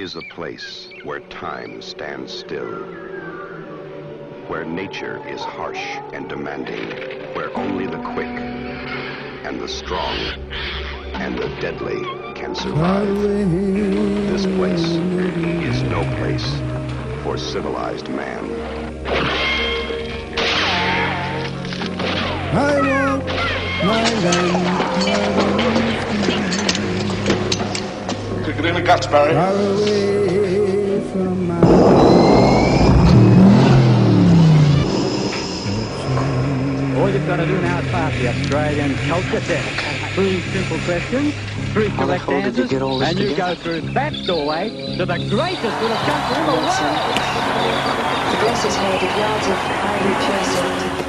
Is a place where time stands still, where nature is harsh and demanding, where only the quick and the strong and the deadly can survive. This place is no place for civilized man. I want my land Kick it in the guts, Barry. far away from my All you've got to do now is pass the Australian culture test. Three simple questions, three How the correct hell did you answers, get all this and you go through that doorway to the greatest little country in the world. The glass is made of yards of highly pure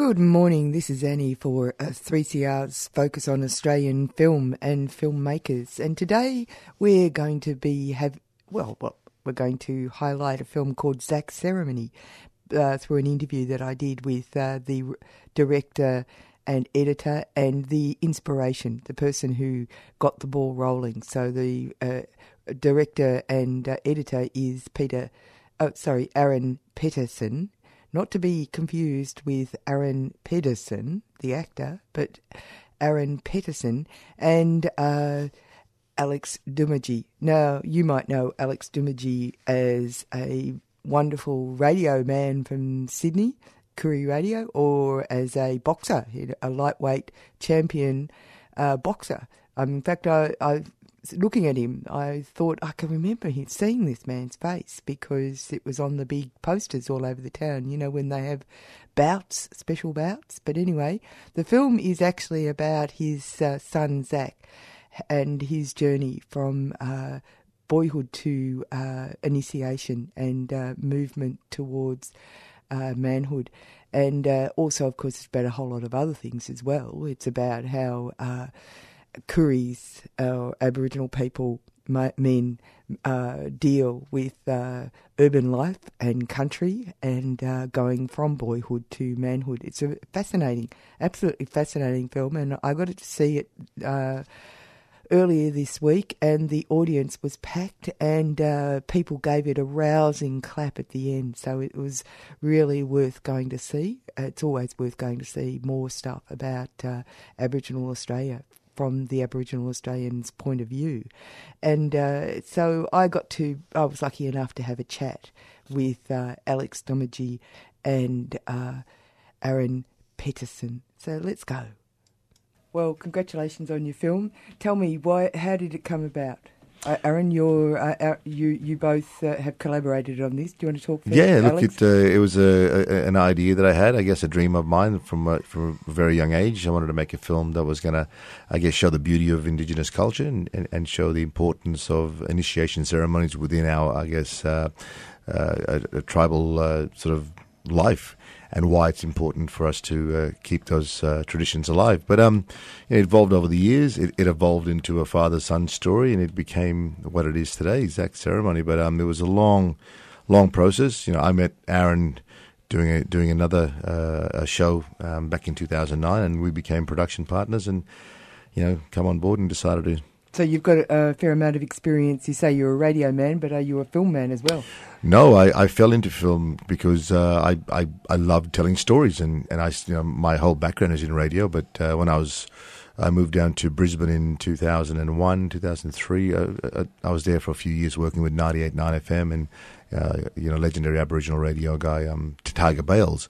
Good morning. This is Annie for uh, 3CR's Focus on Australian Film and Filmmakers. And today we're going to be have well, well we're going to highlight a film called Zach Ceremony uh, through an interview that I did with uh, the director and editor and the inspiration, the person who got the ball rolling. So the uh, director and uh, editor is Peter, oh, sorry, Aaron Peterson, not to be confused with Aaron Pedersen, the actor, but Aaron Peterson and uh, Alex Doomadgee. Now, you might know Alex Doomadgee as a wonderful radio man from Sydney, Koori Radio, or as a boxer, a lightweight champion uh, boxer. Um, in fact, I, I looking at him, I thought I can remember him seeing this man's face because it was on the big posters all over the town. You know when they have bouts, special bouts. But anyway, the film is actually about his uh, son Zach and his journey from uh, boyhood to uh, initiation and uh, movement towards uh, manhood. And uh, also, of course, it's about a whole lot of other things as well. It's about how Kooris, or Aboriginal people, men, uh, deal with uh, urban life and country and uh, going from boyhood to manhood. It's a fascinating, absolutely fascinating film, and I got to see it uh, earlier this week, and the audience was packed, and uh, people gave it a rousing clap at the end. So it was really worth going to see. It's always worth going to see more stuff about uh, Aboriginal Australia from the Aboriginal Australians' point of view. And uh, so I got to, I was lucky enough to have a chat with uh, Alex Doomadgee and uh, Aaron Peterson. So let's go. Well, congratulations on your film. Tell me, why? How did it come about? Uh, Aaron, you're, uh, uh, you you both uh, have collaborated on this. Do you want to talk? First, Yeah, look, it, uh, it was a, a, an idea that I had, I guess a dream of mine from a, from a very young age. I wanted to make a film that was going to, I guess, show the beauty of Indigenous culture and, and, and show the importance of initiation ceremonies within our, I guess, uh, uh, a, a tribal uh, sort of life and why it's important for us to uh, keep those uh, traditions alive. But um, it evolved over the years. It, it evolved into a father-son story, and it became what it is today, Zach Ceremony. But um, it was a long, long process. You know, I met Aaron doing a, doing another uh, a show um, back in 2009, and we became production partners, and you know, come on board and decided to so you've got a, fair amount of experience. You say you're a radio man, but are you a film man as well? No, I, I fell into film because uh, I, I I loved telling stories, and and I you know my whole background is in radio. But uh, when I was I moved down to Brisbane in 2001, 2003. Uh, uh, I was there for a few years working with 98.9 FM and uh, you know legendary Aboriginal radio guy um, Tiger Bayles.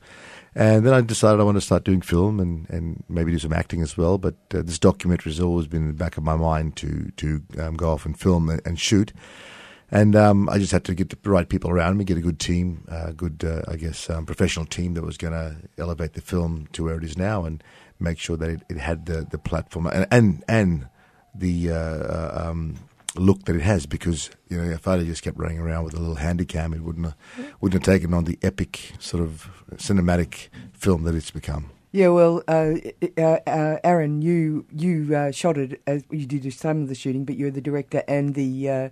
And then I decided I want to start doing film and, and maybe do some acting as well. But uh, this documentary has always been in the back of my mind to to um, go off and film and, and shoot. And um, I just had to get the right people around me, get a good team, uh, good, uh, I guess, um, professional team that was going to elevate the film to where it is now, and make sure that it, it had the, the platform and and, and the uh, uh, um, look that it has. Because you know, if I just kept running around with a little handy cam, it wouldn't have, wouldn't have taken on the epic sort of cinematic film that it's become. Yeah, well, uh, uh, uh, Aaron, you you uh, shot it as you did some of the shooting, but you're the director and the uh,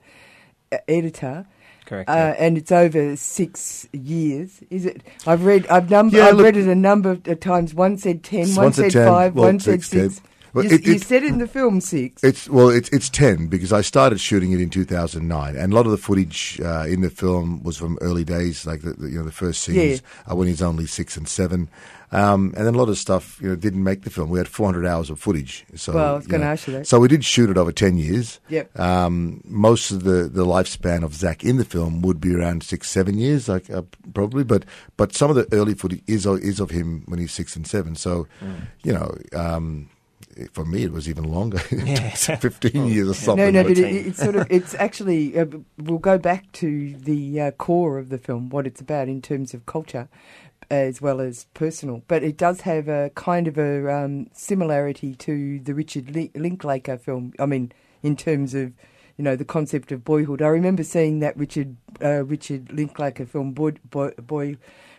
uh, editor. Correct. Uh, yeah. and it's over six years. Is it? I've read. I've num- Yeah, I've look- read it a number of times. One said ten. One One said said 10, five. well, one said six, ten. Well, you, it- you it- said in the film six. It's well, it's it's ten because I started shooting it in two thousand nine, and a lot of the footage uh, in the film was from early days, like the, the you know the first scenes uh, when he's only six and seven, um, and then a lot of stuff you know didn't make the film. We had four hundred hours of footage. So Well, I was gonna know, ask you that. So we did shoot it over ten years. Yep. Um, most of the, the lifespan of Zach in the film would be around six seven years, like uh, probably, but but some of the early footage is is of him when he's six and seven. So, Mm. you know. Um, for me, it was even longer, Yeah. fifteen years or something. No, no, but it, it's sort of it's actually uh, we'll go back to the uh, core of the film, what it's about in terms of culture, as well as personal. But it does have a kind of a um, similarity to the Richard Linklater film. I mean, in terms of you know the concept of boyhood. I remember seeing that Richard uh, Richard Linklater film, Boy, Boy,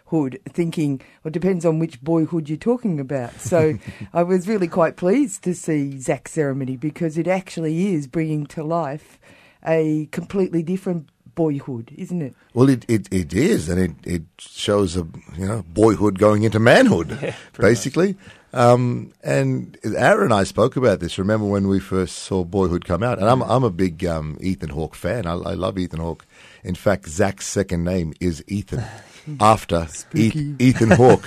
Boyhood, thinking, well, it depends on which boyhood you're talking about. So I was really quite pleased to see Zach's ceremony because it actually is bringing to life a completely different boyhood, isn't it? Well, it, it, it is, and it, it shows a you know boyhood going into manhood, basically. Um, and Aaron and I spoke about this. Remember when we first saw Boyhood come out? And I'm I'm a big um, Ethan Hawke fan. I, I love Ethan Hawke. In fact, Zach's second name is Ethan. After Spooky. Ethan Hawke,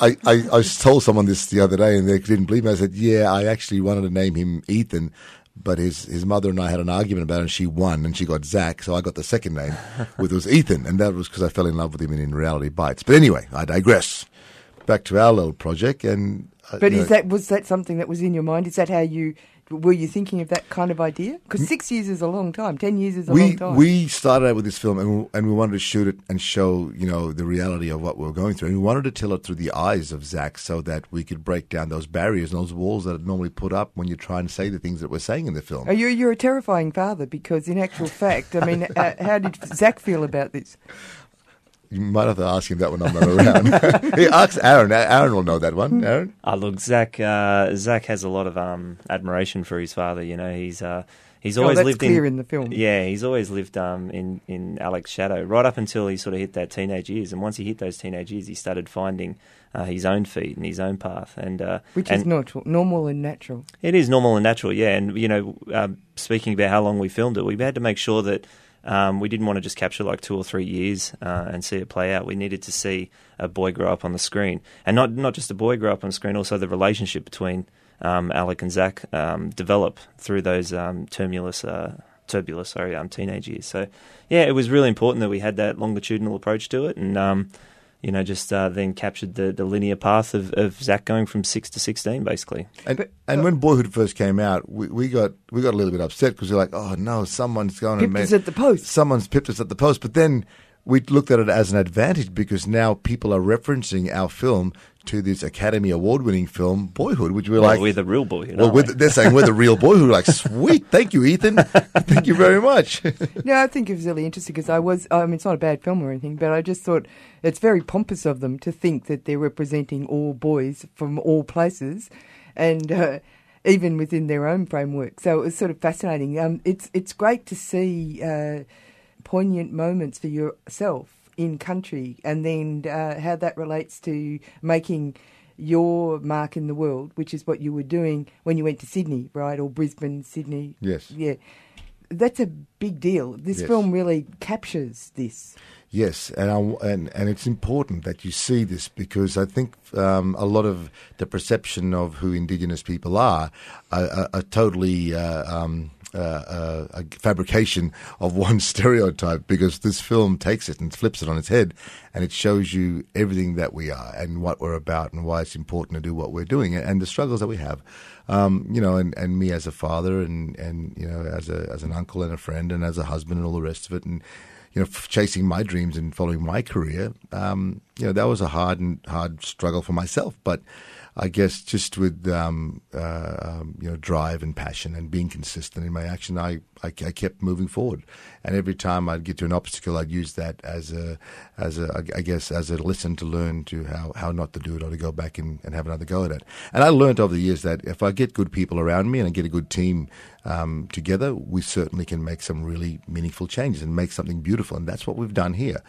I, I, I told someone this the other day and they didn't believe me. I said, "Yeah, I actually wanted to name him Ethan, but his his mother and I had an argument about it, and she won, and she got Zach, so I got the second name, which was Ethan, and that was because I fell in love with him in, in Reality Bites. But anyway, I digress. Back to our little project, and uh, But is know, that was that something that was in your mind? Is that how you were you thinking of that kind of idea? Because six years is a long time. Ten years is a we long time. we started out with this film, and we, and we wanted to shoot it and show you know the reality of what we were going through, and we wanted to tell it through the eyes of Zach, so that we could break down those barriers and those walls that are normally put up when you try and say the things that we're saying in the film. Oh, you're, you're a terrifying father because, in actual fact, I mean, uh, how did Zach feel about this? You might have to ask him that when I'm not around. he asks Aaron. Aaron will know that one. Aaron. Ah, look, Zach. Uh, Zach has a lot of um, admiration for his father. You know, he's uh, he's Oh, always that's lived clear in, in the film. Yeah, he's always lived um, in in Alex's shadow right up until he sort of hit that teenage years. And once he hit those teenage years, he started finding uh, his own feet and his own path. And uh, Which and is natural, normal and natural. It is normal and natural, yeah. And you know, um, speaking about how long we filmed it, we had to make sure that um, we didn't want to just capture like two or three years uh, and see it play out. We needed to see a boy grow up on the screen, and not not just a boy grow up on the screen, also the relationship between um, Alec and Zach um, develop through those um, turbulous. Uh, turbulous, sorry, um, teenage years. So, yeah, it was really important that we had that longitudinal approach to it, and um, you know, just uh, then captured the, the linear path of, of Zach going from six to sixteen, basically. And, But, and uh, when Boyhood first came out, we, we got we got a little bit upset because we're like, oh no, someone's going Pipped to us at the post. Someone's pipped us at the post. But then we looked at it as an advantage because now people are referencing our film to this Academy Award winning film Boyhood, which we're Well, like, we're the real boyhood. well, aren't we're the- they're saying we're the real Boyhood. We're like, sweet, thank you, Ethan, thank you very much. No, I think it was really interesting because I was, I mean, it's not a bad film or anything, but I just thought it's very pompous of them to think that they're representing all boys from all places and uh, even within their own framework. So it was sort of fascinating. Um, it's, it's great to see uh, poignant moments for yourself in country and then uh, how that relates to making your mark in the world, which is what you were doing when you went to Sydney, right? Or Brisbane, Sydney. Yes. Yeah. That's a big deal. This Yes. film really captures this. Yes, and, I, and and it's important that you see this because I think um, a lot of the perception of who Indigenous people are are, are, are totally uh, um, uh, uh, a fabrication of one stereotype. Because this film takes it and flips it on its head, and it shows you everything that we are and what we're about and why it's important to do what we're doing and, and the struggles that we have. Um, you know, and, and me as a father and, and you know as a as an uncle and a friend and as a husband and all the rest of it, and you know, chasing my dreams and following my career, um, you know, that was a hard and hard struggle for myself. But I guess just with um, uh, um, you know drive and passion and being consistent in my action, I, I I kept moving forward. And every time I'd get to an obstacle, I'd use that as a as a I guess as a lesson to learn to how, how not to do it or to go back and, and have another go at it. And I learned over the years that if I get good people around me and I get a good team um, together, we certainly can make some really meaningful changes and make something beautiful. And that's what we've done here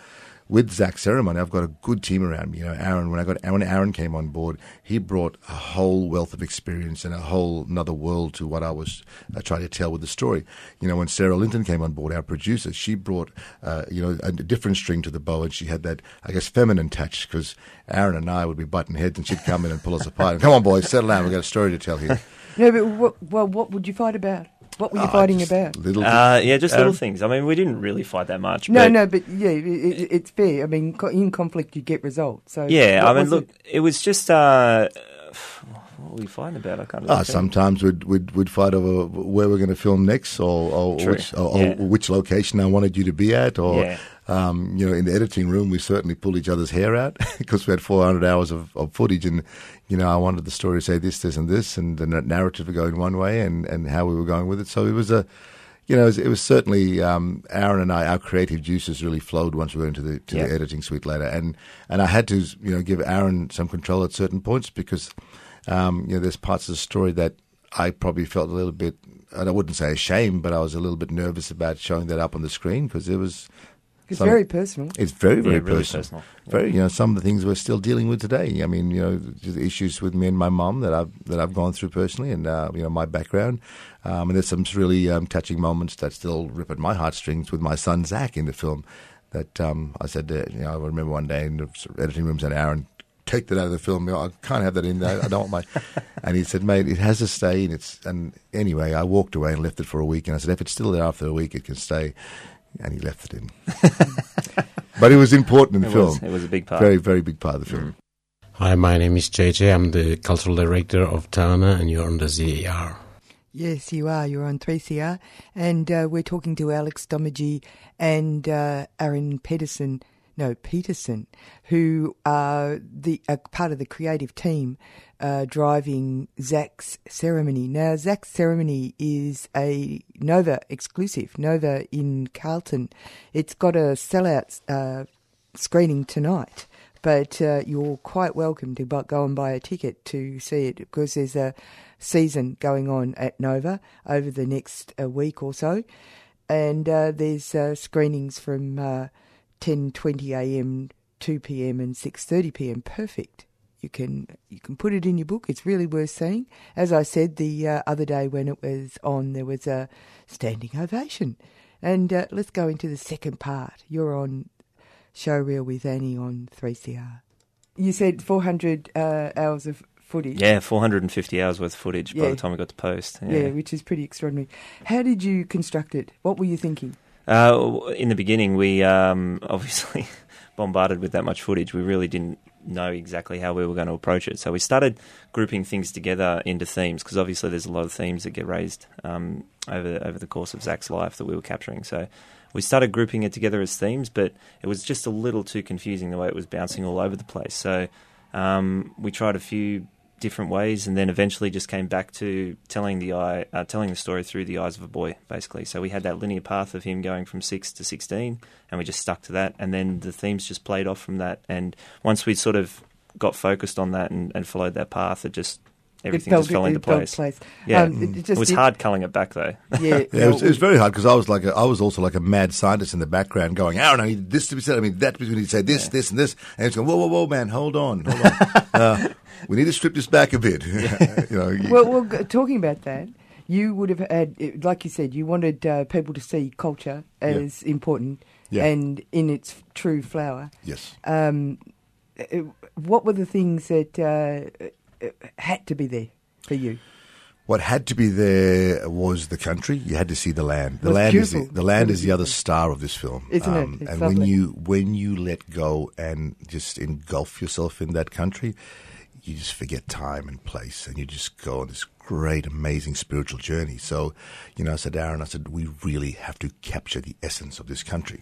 with Zach Ceremony, I've got a good team around me. You know, Aaron. When I got when Aaron came on board, he brought a whole wealth of experience and a whole another world to what I was uh, trying to tell with the story. You know, when Sarah Linton came on board, our producer, she brought uh, you know a different string to the bow, and she had that I guess feminine touch because Aaron and I would be butting heads, and she'd come in and pull us apart. And, come on, boys, settle down. We've got a story to tell here. No, but what, well, what would you fight about? What were you Oh, fighting about? Little Uh, yeah, just little things. I mean, we didn't really fight that much. No, but no, but yeah, it, it, it's fair. I mean, in conflict, you get results. So Yeah, I mean, look, it? it? was just. Uh, what were we fighting about? I can't. Ah, really think. sometimes we'd, we'd we'd fight over where we're going to film next, or, or, which, or, yeah. or which location I wanted you to be at, or Yeah. Um, you know, in the editing room, we certainly pulled each other's hair out because we had 400 hours of, of footage, and you know, I wanted the story to say this, this, and this, and the narrative to go in one way, and, and how we were going with it. So it was a, you know, it was, it was certainly um, Aaron and I, our creative juices really flowed once we went into the to Yeah. the editing suite later, and and I had to, you know, give Aaron some control at certain points because, um, you know, there's parts of the story that I probably felt a little bit, and I wouldn't say ashamed, but I was a little bit nervous about showing that up on the screen because it was. It's some- very personal. It's very, very Yeah, really personal. personal. Very, you know, some of the things we're still dealing with today. I mean, you know, the issues with me and my mum that I've that I've gone through personally, and uh, you know, my background. Um, and there's some really um, touching moments that still rip at my heartstrings with my son Zach in the film. That um, I said, uh, you know, I remember one day in the editing room, said, "Aaron, take that out of the film. I can't have that in there. I don't want my." and he said, "Mate, it has to stay." And it's and anyway, I walked away and left it for a week. And I said, "If it's still there after a week, it can stay." And he left it in. but it was important in the It film. was, it was a big part. Very, very big part of the film. Hi, my name is JJ. I'm the cultural director of Tana, and you're on the ZAR. Yes, you are. You're on 3CR. And uh, we're talking to Alex Doomadgee and uh, Aaron Pedersen, no, Peterson, who are the are part of the creative team uh, driving Zach's Ceremony. Now, Zach's Ceremony is a Nova exclusive, Nova in Carlton. It's got a sellout uh, screening tonight. But uh, you're quite welcome to go and buy a ticket to see it because there's a season going on at Nova over the next uh, week or so, and uh, there's uh, screenings from uh, 10:20 a.m., 2 p.m., and 6:30 p.m. Perfect. You can you can put it in your book. It's really worth seeing. As I said the uh, other day when it was on, there was a standing ovation. And uh, let's go into the second part. You're on Showreel with Annie on 3CR. You said 400 uh, hours of footage. Yeah, 450 hours worth of footage by the time we got to post. Yeah, which is pretty extraordinary. How did you construct it? What were you thinking? Uh, in the beginning, we um, obviously bombarded with that much footage. We really didn't know exactly how we were going to approach it. So we started grouping things together into themes because obviously there's a lot of themes that get raised um, over over the course of Zach's life that we were capturing. So we started grouping it together as themes, but it was just a little too confusing the way it was bouncing all over the place. So um, we tried a few different ways, and then eventually just came back to telling the eye, uh, telling the story through the eyes of a boy, basically. So we had that linear path of him going from six to sixteen, and we just stuck to that, and then the themes just played off from that. And once we sort of got focused on that and, and followed that path, it just everything fell just fell to- into it fell place. place. Yeah, Um, it it, was did- hard culling it back though. Yeah, Yeah, it was, it was very hard because I was like a, I was also like a mad scientist in the background going, Aaron, I need this to be said. I mean, that we need to say this, this, and this. And it's going, whoa, whoa, whoa, man, hold on, hold on. uh, we need to strip this back a bit. you know, you- well, well, talking about that, you would have had, like you said, you wanted uh, people to see culture as important Yeah. and in its true flower. yes. Um, eh, what were the things that uh, eh, had to be there for you? What had to be there was the country. You had to see the land. The It was land is the, the land It is was the other star of this film, Um, Isn't it? It's and when you when you let go and just engulf yourself in that country, you just forget time and place, and you just go on this great, amazing spiritual journey. So, you know, I said, Aaron, I said, we really have to capture the essence of this country.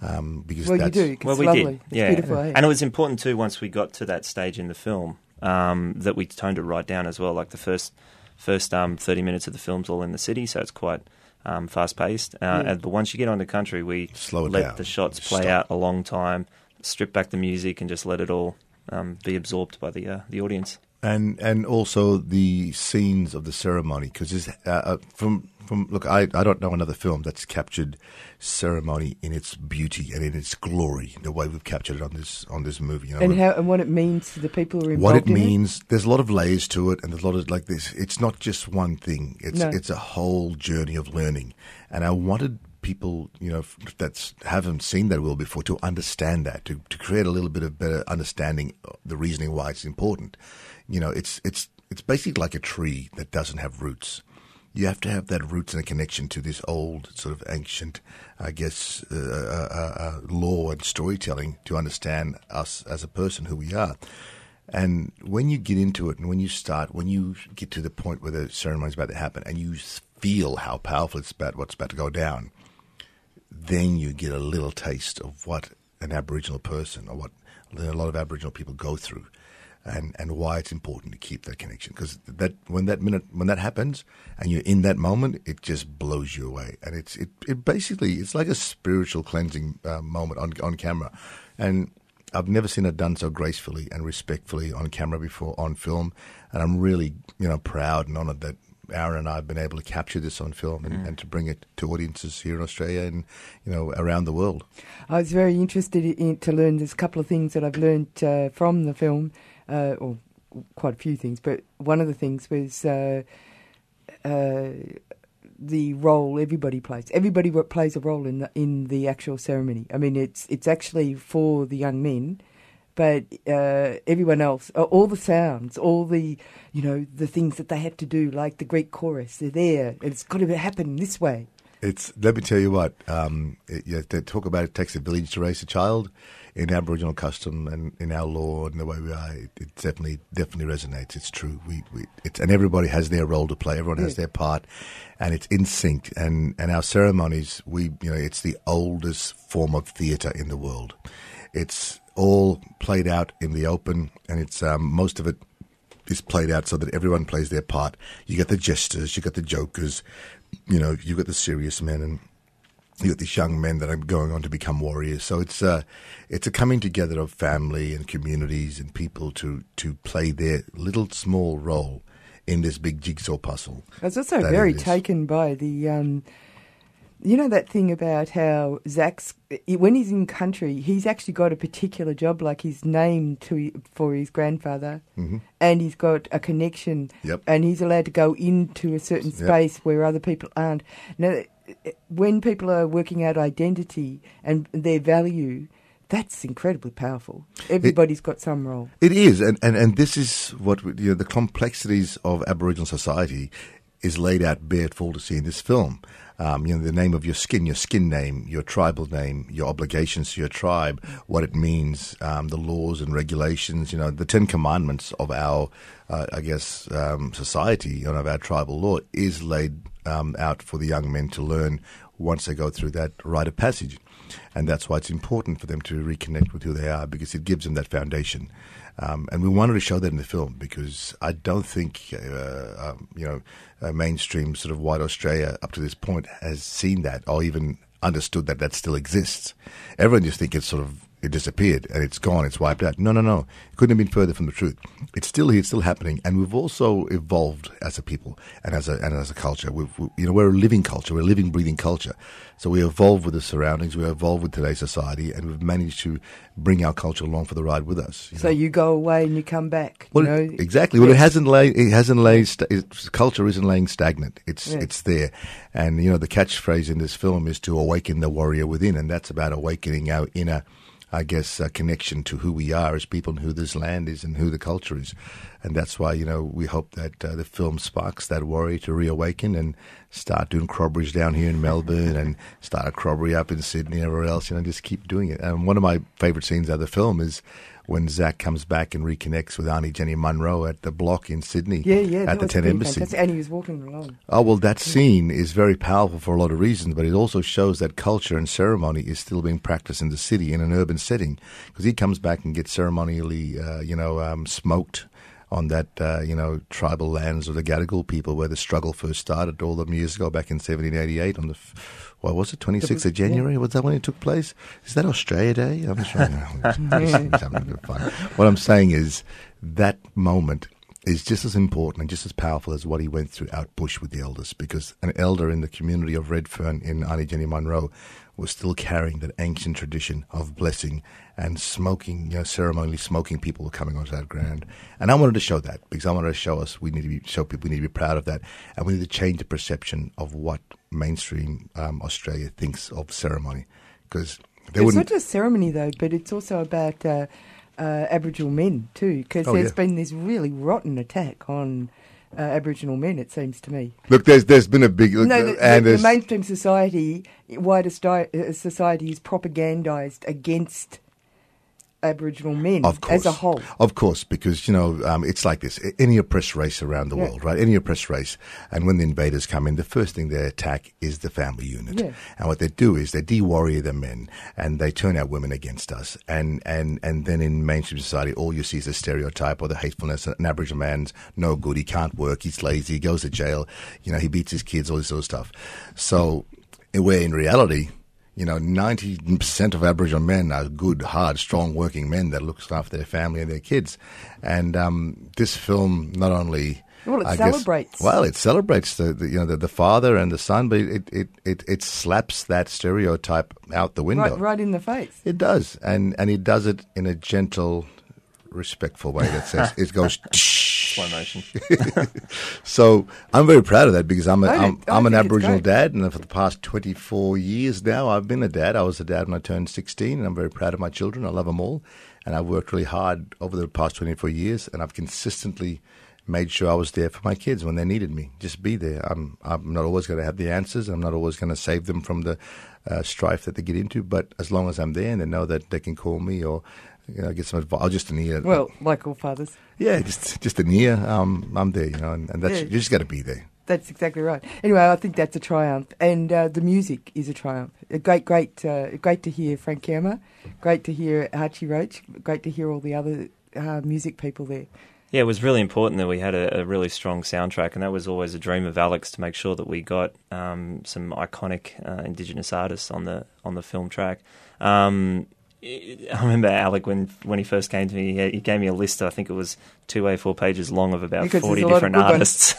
Um, because Well, you that's, do. It's well, we lovely. did. It's yeah, beautiful, eh? and it was important too. Once we got to that stage in the film, um, that we toned it right down as well. Like the first first um, thirty minutes of the film's all in the city, so it's quite um, fast paced. Uh, Yeah. and, but once you get on the country, we Slow it let down. the shots play Stop. out a long time, strip back the music, and just let it all um, be absorbed by the uh, the audience. and and also the scenes of the ceremony because uh, uh, from from look I, I don't know another film that's captured ceremony in its beauty and in its glory the way we've captured it on this on this movie you know and how and what it means to the people who are what it in means there's a lot of layers to it and there's a lot of like this it's not just one thing it's No. it's a whole journey of learning and i wanted people you know that haven't seen that will before to understand that to, to create a little bit of better understanding of the reasoning why it's important you know it's it's it's basically like a tree that doesn't have roots you have to have that roots and a connection to this old sort of ancient, I guess, uh, uh, uh, uh, law and storytelling to understand us as a person, who we are. And when you get into it, and when you start, when you get to the point where the ceremony's about to happen, and you feel how powerful it's about, what's about to go down, then you get a little taste of what an Aboriginal person or what a lot of Aboriginal people go through, and and why it's important to keep that connection. Because that when that minute when that happens, and you're in that moment, it just blows you away, and it's it, it basically it's like a spiritual cleansing uh, moment on on camera, and. I've never seen it done so gracefully and respectfully on camera before, on film, and I'm really, you know, proud and honoured that Aaron and I have been able to capture this on film and, and to bring it to audiences here in Australia and you know around the world. I was very interested in, to learn. There's a couple of things that I've learned uh, from the film, uh, or quite a few things. But one of the things was uh, uh, the role everybody plays. Everybody plays a role in the in the actual ceremony. I mean, it's it's actually for the young men. But uh, everyone else, all the sounds, all the, you know, the things that they have to do, like the Greek chorus, they're there. It's got to happen this way. It's let me tell you what. Um, it, yeah, they talk about it takes a village to raise a child. In Aboriginal custom and in our law and the way we are, it, it definitely definitely resonates. It's true. We, we it's and everybody has their role to play. Everyone has their part, and it's in sync. And and our ceremonies, we you know, it's the oldest form of theatre in the world. It's all played out in the open, and it's um, most of it is played out so that everyone plays their part. You got the jesters, you got the jokers, you know, you got the serious men, and you got these young men that are going on to become warriors. So it's a it's a coming together of family and communities and people to to play their little small role in this big jigsaw puzzle. I was also very taken by the, um, you know, that thing about how Zach's when he's in country, he's actually got a particular job, like he's named to for his grandfather, Mhm. and he's got a connection, Yep. and he's allowed to go into a certain Yep. space where other people aren't. Now, when people are working out identity and their value. That's incredibly powerful. Everybody's got some role. It is, and, and, and this is what we- you know, the complexities of Aboriginal society is laid out bare for all to see in this film. Um, you know, the name of your skin, your skin name, your tribal name, your obligations to your tribe, what it means, um, the laws and regulations. You know, the Ten Commandments of our, uh, I guess, um, society, you know, of our tribal law is laid um, out for the young men to learn once they go through that rite of passage. And that's why it's important for them to reconnect with who they are because it gives them that foundation. Um, and we wanted to show that in the film because I don't think, uh, um, you know, uh, mainstream sort of white Australia up to this point has seen that or even understood that that still exists. Everyone just thinks it's sort of it disappeared and it's gone, it's wiped out. No, no, no. It couldn't have been further from the truth. It's still here, it's still happening, and we've also evolved as a people and as a and as a culture. We've, we, you know, we're a living culture, we're a living, breathing culture. So we evolve with the surroundings, we evolve with today's society, and we've managed to bring our culture along for the ride with us. you So know. you go away and you come back. Well, you know? exactly. Well, it hasn't laid. It hasn't laid. St- it's, culture isn't laying stagnant. It's Yeah. it's there, and you know the catchphrase in this film is to awaken the warrior within, and that's about awakening our inner I guess, uh, connection to who we are as people and who this land is and who the culture is. And that's why, you know, we hope that uh, the film sparks that worry to reawaken and start doing corroborees down here in Melbourne and start a corroboree up in Sydney and everywhere else, you know, just keep doing it. And one of my favourite scenes of the film is when Zach comes back and reconnects with Auntie Jenny Munro at the block in Sydney Yeah, yeah. at the Tent Embassy. fantastic. And he was walking along. Oh, well, that scene is very powerful for a lot of reasons, but it also shows that culture and ceremony is still being practiced in the city in an urban setting. Because he comes back and gets ceremonially, uh, you know, um, smoked on that, uh, you know, tribal lands of the Gadigal people where the struggle first started all them years ago, back in 1788 on the, f- what was it, 26th of January? Was that when it took place? Is that Australia Day? I'm just trying to, having a bit of fun. What I'm saying is that moment is just as important and just as powerful as what he went through out bush with the elders because an elder in the community of Redfern in Auntie Jenny Munro was still carrying that ancient tradition of blessing and smoking, you know, ceremonially smoking people were coming onto that ground. And I wanted to show that because I wanted to show us we need to be, show people we need to be proud of that and we need to change the perception of what mainstream um, Australia thinks of ceremony because they it's wouldn't. not just ceremony though, but it's also about uh, uh, Aboriginal men too, because Oh, there's yeah. been this really rotten attack on uh, Aboriginal men. It seems to me. Look, there's there's been a big no, the, and the, the mainstream society, wider uh, society is propagandised against Aboriginal men Of course. as a whole. Of course, because, you know, um, it's like this. Any oppressed race around the Yeah. world, right? Any oppressed race. And when the invaders come in, the first thing they attack is the family unit. Yeah. And what they do is they de-warrior the men and they turn our women against us. And, and, and then in mainstream society, all you see is the stereotype or the hatefulness. An Aboriginal man's no good. He can't work. He's lazy. He goes to jail. You know, he beats his kids, all this sort of stuff. So, where in reality, you know, 90% of Aboriginal men are good, hard, strong working men that looks after their family and their kids. And um, this film not only. Well, it I guess- celebrates. well, it celebrates the, the you know the, the father and the son, but it, it, it, it slaps that stereotype out the window. Right, right in the face. It does, and and it does it in a gentle, respectful way that says it goes. Slow motion. So I'm very proud of that because I'm a, I I'm, think- I I'm an Aboriginal dad, and for the past 24 years now, I've been a dad. I was a dad when I turned 16, and I'm very proud of my children. I love them all, and I've worked really hard over the past 24 years, and I've consistently made sure I was there for my kids when they needed me. Just be there. I'm I'm not always going to have the answers. I'm not always going to save them from the uh, strife that they get into, but as long as I'm there and they know that they can call me or you know, get some advice. I'll just an ear. Well, like all fathers. yeah, just just an ear. Um, I'm there, you know, and, and that's Yeah. you just got to be there. That's exactly right. Anyway, I think that's a triumph, and uh, the music is a triumph. A great, great, uh, great to hear Frank Yamma. Great to hear Archie Roach. Great to hear all the other uh, music people there. Yeah, it was really important that we had a, a really strong soundtrack, and that was always a dream of Alex to make sure that we got um, some iconic uh, Indigenous artists on the on the film track. Um, I remember Alec when when he first came to me, he, he gave me a list. I think it was two A4 pages long of about Because forty a different artists.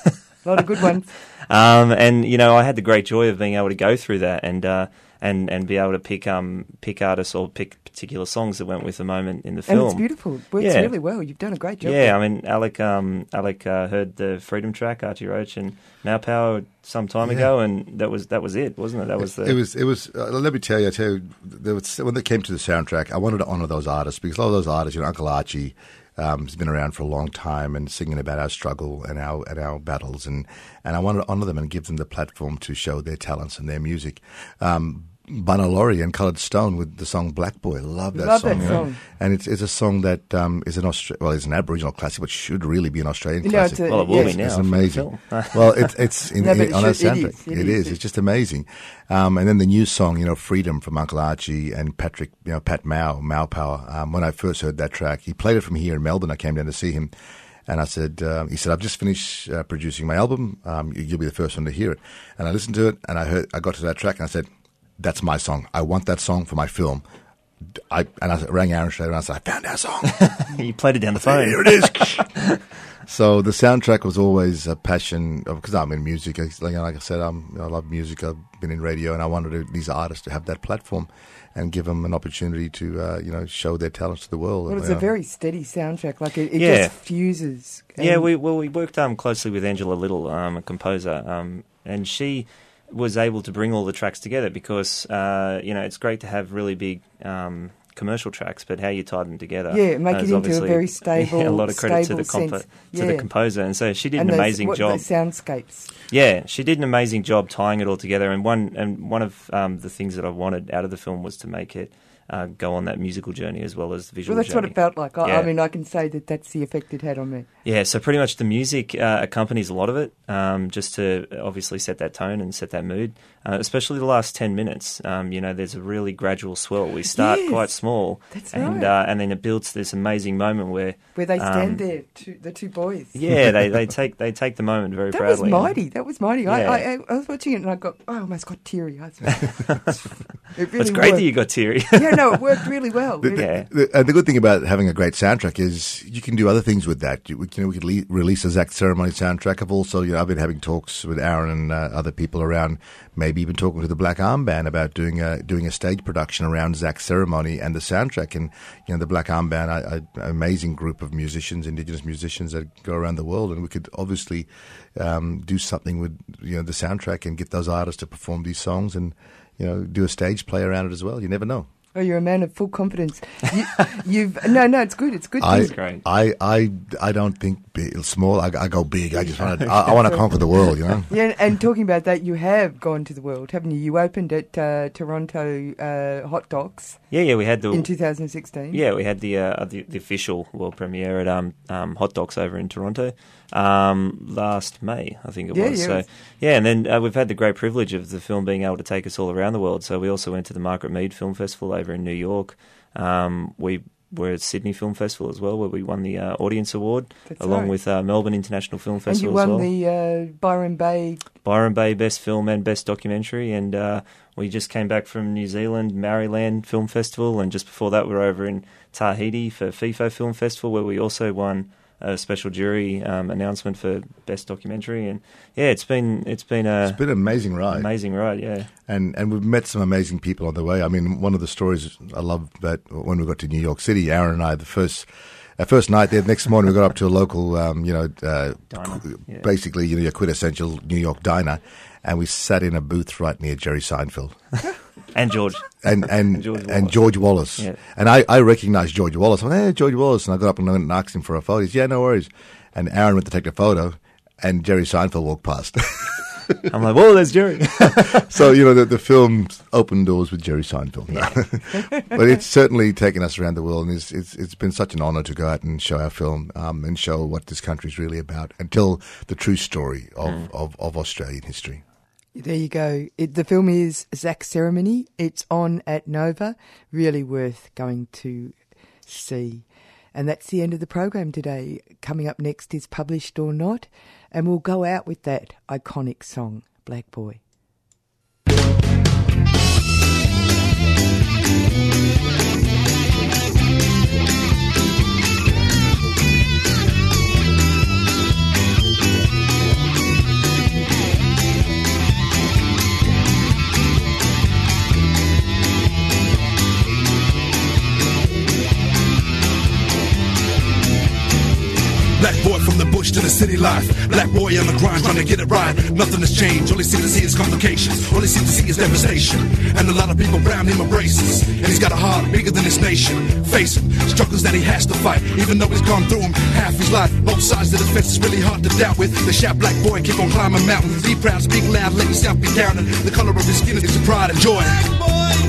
A lot of good ones. Um, and you know, I had the great joy of being able to go through that and uh, and and be able to pick um pick artists or pick particular songs that went with the moment in the film. And film. it's beautiful. It works Yeah. really well. You've done a great job. Yeah, there. I mean, Alec, um, Alec uh, heard the Freedom track, Archie Roach, and Mau Power some time Yeah. ago, and that was that was it, wasn't it? That was the It was. It was. Uh, let me tell you. I tell you, there was, when they came to the soundtrack, I wanted to honor those artists because a lot of those artists, you know, Uncle Archie, um, has been around for a long time and singing about our struggle and our and our battles, and and I wanted to honor them and give them the platform to show their talents and their music. Um, Bunna Laurie and Coloured Stone with the song Black Boy. Love that Love song. that you know. song. And it's it's a song that um, is an Austra- well, it's an Aboriginal classic, but should really be an Australian No, classic. it's a- well, it will yes. be now. It's amazing. well, it's it's in, No, but it on our should- it soundtrack. is, it it is. is. It's just amazing. Um, and then the new song, you know, "Freedom" from Uncle Archie and Patrick, you know, Pat Mau, Mau Power. Um, when I first heard that track, he played it from here in Melbourne. I came down to see him, and I said, um, he said, "I've just finished uh, producing my album. Um, you- you'll be the first one to hear it." And I listened to it, and I heard, I got to that track, and I said, "That's my song. I want that song for my film." I, and I rang Aaron straight away and I said, I found our song. you played it down the phone. Here it is. so the soundtrack was always a passion because I'm in music. Like, like I said, I'm, I love music. I've been in radio, and I wanted to, these artists to have that platform and give them an opportunity to, uh, you know, show their talents to the world. Well, it's you a know. very steady soundtrack. Like it, it Yeah. just fuses. Yeah, we well we worked um, closely with Angela Little, um, a composer, um, and she was able to bring all the tracks together because uh, you know it's great to have really big um, commercial tracks, but how you tied them together. Yeah, make it into a very stable- Yeah, a lot of credit to the compo- sense. to the composer, and so she did and an those- amazing what, job. The soundscapes. Yeah, she did an amazing job tying it all together. And one and one of um, the things that I wanted out of the film was to make it uh, go on that musical journey as well as the visual. Well, that's journey. what it felt like. I, Yeah. I mean, I can say that that's the effect it had on me. Yeah, so pretty much the music uh, accompanies a lot of it, um, just to obviously set that tone and set that mood. Uh, especially the last ten minutes, um, you know, there's a really gradual swell. We start Yes, quite small, that's and right. uh, and then it builds to this amazing moment where Where they stand um, there, two, the two boys. Yeah, they, they take they take the moment very That proudly. That was mighty. That was mighty. Yeah. I, I, I was watching it and I got, I almost got teary. I was- it really it's great that you got teary. yeah, no, it worked really well. The, Yeah. the, and the good thing about having a great soundtrack is you can do other things with that. You, we, you know, we could le- release a Zach Ceremony soundtrack. I've also, you know, I've been having talks with Aaron and uh, other people around, maybe even talking to the Black Armband about doing a doing a stage production around Zach Ceremony and the soundtrack. And you know, the Black Armband, I, I, an amazing group of musicians, Indigenous musicians that go around the world, and we could obviously um, do something with you know the soundtrack and get those artists to perform these songs and you know do a stage play around it as well. You never know. Oh, you're a man of full confidence. You, you've no, no, it's good. It's good. I, great. I, I, I don't think big, small. I, I go big. I just want to. I, I want to conquer the world. You know. Yeah, and talking about that, you have gone to the world, haven't you? You opened at uh, Toronto uh, Hot Docs Yeah, yeah, we had the in 2016. Yeah, we had the uh, the, the official world premiere at um, um, Hot Docs over in Toronto um, last May, I think it Yeah, was. yeah, so yeah, and then uh, we've had the great privilege of the film being able to take us all around the world. So we also went to the Margaret Mead Film Festival over in New York. Um, we were at Sydney Film Festival as well, where we won the uh, audience award, That's along right. with uh, Melbourne International Film Festival. and you won well. the uh, Byron Bay. Byron Bay Best Film and Best Documentary, and uh, we just came back from New Zealand Maryland Film Festival, and just before that we were over in Tahiti for FIFO Film Festival, where we also won a special jury um, announcement for Best Documentary, and yeah, it's been it's been a It's been an amazing ride, amazing ride, yeah. and and we've met some amazing people on the way. I mean, one of the stories I love that when we got to New York City, Aaron and I, the first. Our first night there, the next morning we got up to a local, um, you know, uh, qu- yeah. basically, you know, your quintessential New York diner, and we sat in a booth right near Jerry Seinfeld. And George, and and George and George Wallace. Yeah. And I, I recognized George Wallace. I went, hey, George Wallace. And I got up and went and asked him for a photo. He said, yeah, no worries. And Aaron went to take the photo, and Jerry Seinfeld walked past. I'm like, whoa, there's Jerry. so, you know, the, the film opened doors with Jerry Seinfeld. but it's certainly taken us around the world, and it's, it's, it's been such an honor to go out and show our film um, and show what this country is really about and tell the true story of, of, of Australian history. There you go. It, the film is Zach Ceremony. It's on at Nova. Really worth going to see. And that's the end of the program today. Coming up next is Published or Not, and we'll go out with that iconic song, Black Boy. Black boy from the bush to the city life. Black boy on the grind trying to get it right. Nothing has changed. All he seems to see is complications. All he seems to see is devastation. And a lot of people around him racist. And he's got a heart bigger than his nation. Facing struggles that he has to fight. Even though he's gone through them half his life. Both sides of the fence is really hard to doubt with. The shout black boy keep on climbing mountains. Be proud, speak loud, let yourself be counted. The color of his skin is your pride and joy. The